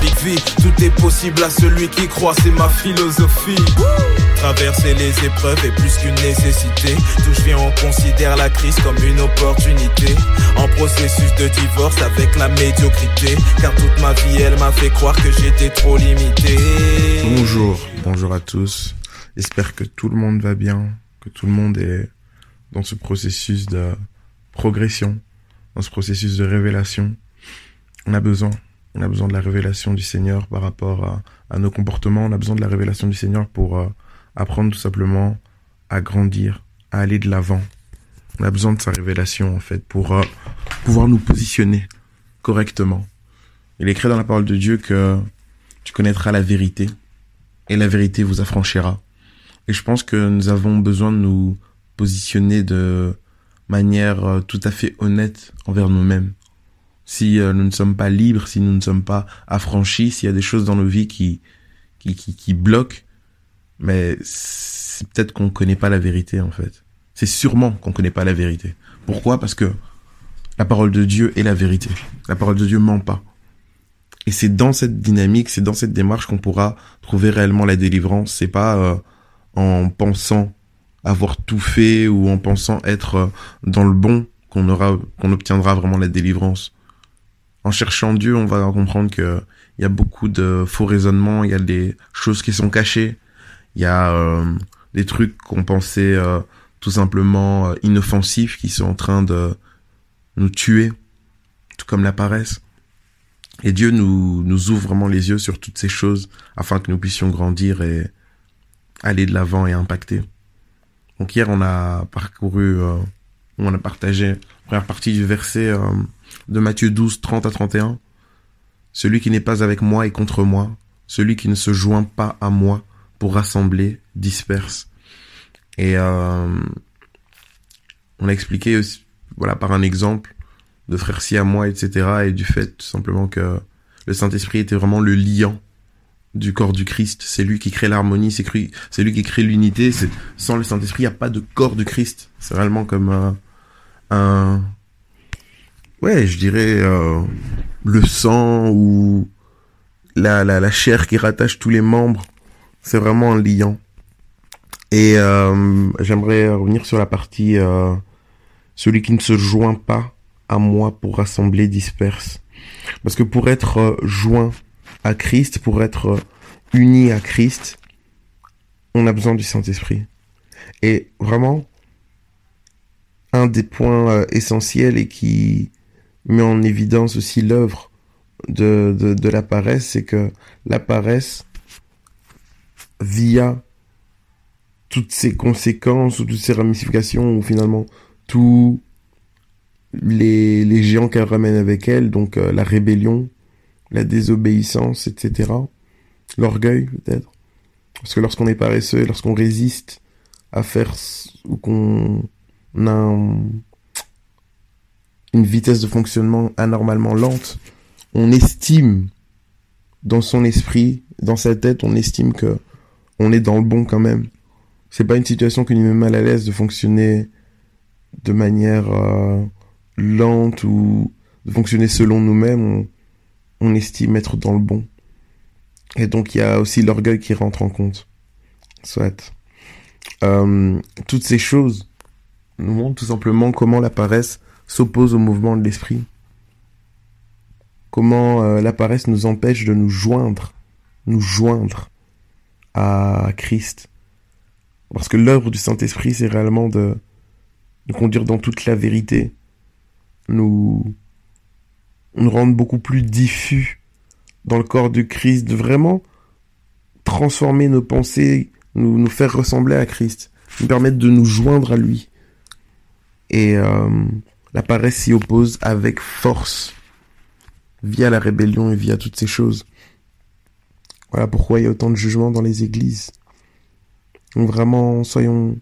Big V, tout est possible à celui qui croit, c'est ma philosophie. Traverser les épreuves est plus qu'une nécessité. D'où je viens, on considère la crise comme une opportunité. En processus de divorce avec la médiocrité. Car toute ma vie, elle m'a fait croire que j'étais trop limité. Bonjour, bonjour à tous. J'espère que tout le monde va bien, que tout le monde est dans ce processus de progression, dans ce processus de révélation. On a besoin, on a besoin de la révélation du Seigneur par rapport à, nos comportements. On a besoin de la révélation du Seigneur pour euh, apprendre tout simplement à grandir, à aller de l'avant. On a besoin de sa révélation en fait pour euh, pouvoir nous positionner correctement. Il est écrit dans la parole de Dieu que tu connaîtras la vérité et la vérité vous affranchira. Et je pense que nous avons besoin de nous positionner de manière euh, tout à fait honnête envers nous-mêmes. Si euh, nous ne sommes pas libres, si nous ne sommes pas affranchis, s'il y a des choses dans nos vies qui qui, qui, bloquent, mais c'est peut-être qu'on ne connaît pas la vérité en fait. C'est sûrement qu'on ne connaît pas la vérité. Pourquoi? Parce que la parole de Dieu est la vérité. La parole de Dieu ment pas. Et c'est dans cette dynamique, c'est dans cette démarche qu'on pourra trouver réellement la délivrance. C'est pas euh, en pensant avoir tout fait ou en pensant être euh, dans le bon qu'on aura, qu'on obtiendra vraiment la délivrance. En cherchant Dieu, on va comprendre que il y a beaucoup de faux raisonnements, il y a des choses qui sont cachées, il y a euh, des trucs qu'on pensait euh, tout simplement euh, inoffensifs qui sont en train de nous tuer, tout comme la paresse. Et Dieu nous, nous ouvre vraiment les yeux sur toutes ces choses afin que nous puissions grandir et aller de l'avant et impacter. Donc hier, on a parcouru, on a partagé la première partie du verset de Matthieu 12, 30 à 31. Celui qui n'est pas avec moi est contre moi. Celui qui ne se joint pas à moi pour rassembler, disperse. Et euh, on a expliqué aussi, voilà, par un exemple de frère si à moi, etc. Et du fait tout simplement que le Saint-Esprit était vraiment le liant du corps du Christ. C'est lui qui crée l'harmonie, c'est lui, qui crée l'unité. Sans le Saint-Esprit, il n'y a pas de corps du Christ. C'est réellement comme euh, un, ouais, je dirais euh, le sang ou la, la, la chair qui rattache tous les membres c'est vraiment un liant. Et euh, j'aimerais revenir sur la partie euh, celui qui ne se joint pas à moi pour rassembler disperse. Parce que pour être euh, joint à Christ, pour être uni à Christ, on a besoin du Saint-Esprit. Et vraiment, un des points essentiels et qui met en évidence aussi l'œuvre de, de, la paresse, c'est que la paresse via toutes ces conséquences ou toutes ces ramifications ou finalement tous les, les géants qu'elle ramène avec elle, donc euh, la rébellion, la désobéissance, etc. L'orgueil peut-être. Parce que lorsqu'on est paresseux, lorsqu'on résiste à faire ou qu'on a une vitesse de fonctionnement anormalement lente, on estime dans son esprit, dans sa tête, on estime que on est dans le bon quand même. C'est pas une situation qui nous met mal à l'aise de fonctionner de manière euh, lente ou de fonctionner selon nous-mêmes. Estime être dans le bon. Et donc il y a aussi l'orgueil qui rentre en compte. Soit. Euh, toutes ces choses nous montrent tout simplement comment la paresse s'oppose au mouvement de l'esprit. Comment euh, la paresse nous empêche de nous joindre, nous joindre à Christ. Parce que l'œuvre du Saint-Esprit, c'est réellement de nous conduire dans toute la vérité, nous, nous rendre beaucoup plus diffus dans le corps de Christ, de vraiment transformer nos pensées, nous, nous faire ressembler à Christ, nous permettre de nous joindre à lui. Et euh, la paresse s'y oppose avec force, via la rébellion et via toutes ces choses. Voilà pourquoi il y a autant de jugements dans les églises. Donc vraiment, soyons,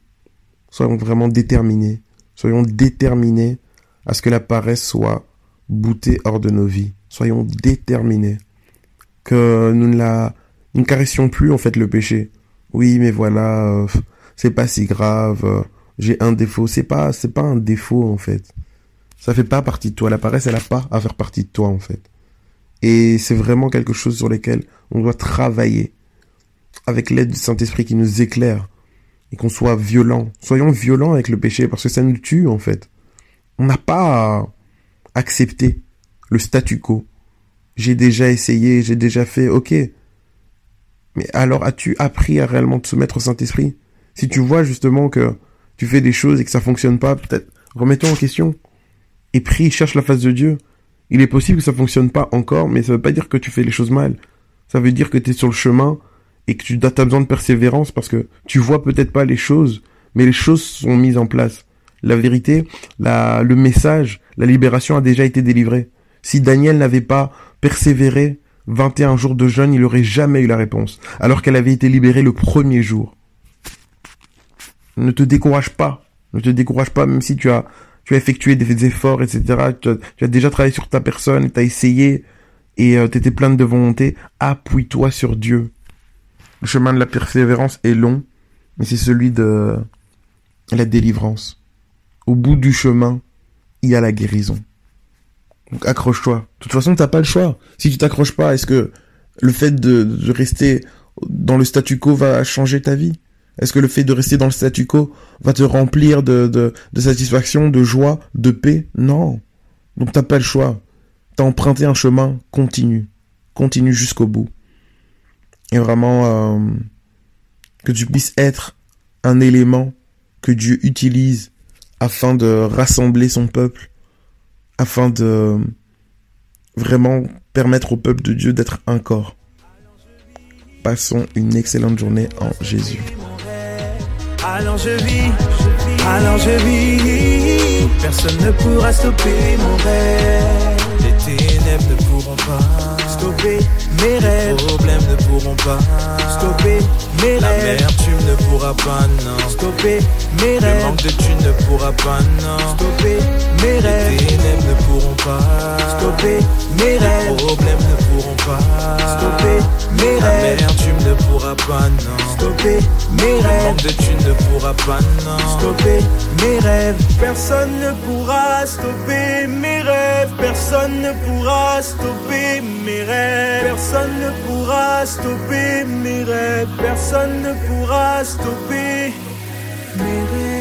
soyons vraiment déterminés. Soyons déterminés à ce que la paresse soit boutée hors de nos vies. Soyons déterminés. Que nous ne la, nous ne caressions plus, en fait, le péché. Oui, mais voilà, euh, c'est pas si grave. j'ai un défaut. C'est pas, c'est pas un défaut, en fait. Ça fait pas partie de toi. La paresse, elle a pas à faire partie de toi, en fait. Et c'est vraiment quelque chose sur lequel on doit travailler. Avec l'aide du Saint-Esprit qui nous éclaire. Et qu'on soit violent. Soyons violents avec le péché parce que ça nous tue, en fait. On n'a pas accepter le statu quo. J'ai déjà essayé, j'ai déjà fait, ok. Mais alors as-tu appris à réellement te soumettre au Saint-Esprit? Si tu vois justement que tu fais des choses et que ça fonctionne pas, peut-être remets-toi en question. Et prie, cherche la face de Dieu. Il est possible que ça fonctionne pas encore, mais ça veut pas dire que tu fais les choses mal. Ça veut dire que tu es sur le chemin et que tu as besoin de persévérance parce que tu vois peut-être pas les choses, mais les choses sont mises en place. La vérité, le message, la libération a déjà été délivrée. Si Daniel n'avait pas persévéré 21 jours de jeûne, il n'aurait jamais eu la réponse, alors qu'elle avait été libérée le premier jour. Ne te décourage pas. Ne te décourage pas, même si tu as, tu as effectué des efforts, etc. Tu as, déjà travaillé sur ta personne, tu as essayé, et euh, tu étais plein de volonté. Appuie-toi sur Dieu. Le chemin de la persévérance est long, mais c'est celui de la délivrance. Au bout du chemin, il y a la guérison. Donc accroche-toi. De toute façon, t'as pas le choix. Si tu t'accroches pas, est-ce que le fait de, rester dans le statu quo va changer ta vie? Est-ce que le fait de rester dans le statu quo va te remplir de, de, satisfaction, de joie, de paix? Non. Donc t'as pas le choix. T'as emprunté un chemin continu. Continue jusqu'au bout. Et vraiment, euh, que tu puisses être un élément que Dieu utilise afin de rassembler son peuple, afin de vraiment permettre au peuple de Dieu d'être un corps. Passons une excellente journée en Jésus. Alors je vis, alors je vis, personne ne pourra stopper mon rêve. Les ténèbres ne pourront pas stopper mes rêves. Les problèmes ne pourront pas pourras pas, non. Stopper mes rêves. Le manque de tu ne pourras pas, non. Stopper mes rêves. Les ténèbres ne pourront pas stopper mes rêves. Les problèmes ne pourront pas stopper mes rêves. La tu ne pourras pas, non Stopper mes rêves. De tu ne pourras pas, non. Stopper mes rêves. Personne ne pourra stopper mes rêves. Personne ne pourra stopper mes rêves. Personne ne pourra stopper mes rêves. Personne ne pourra stopper mes rêves.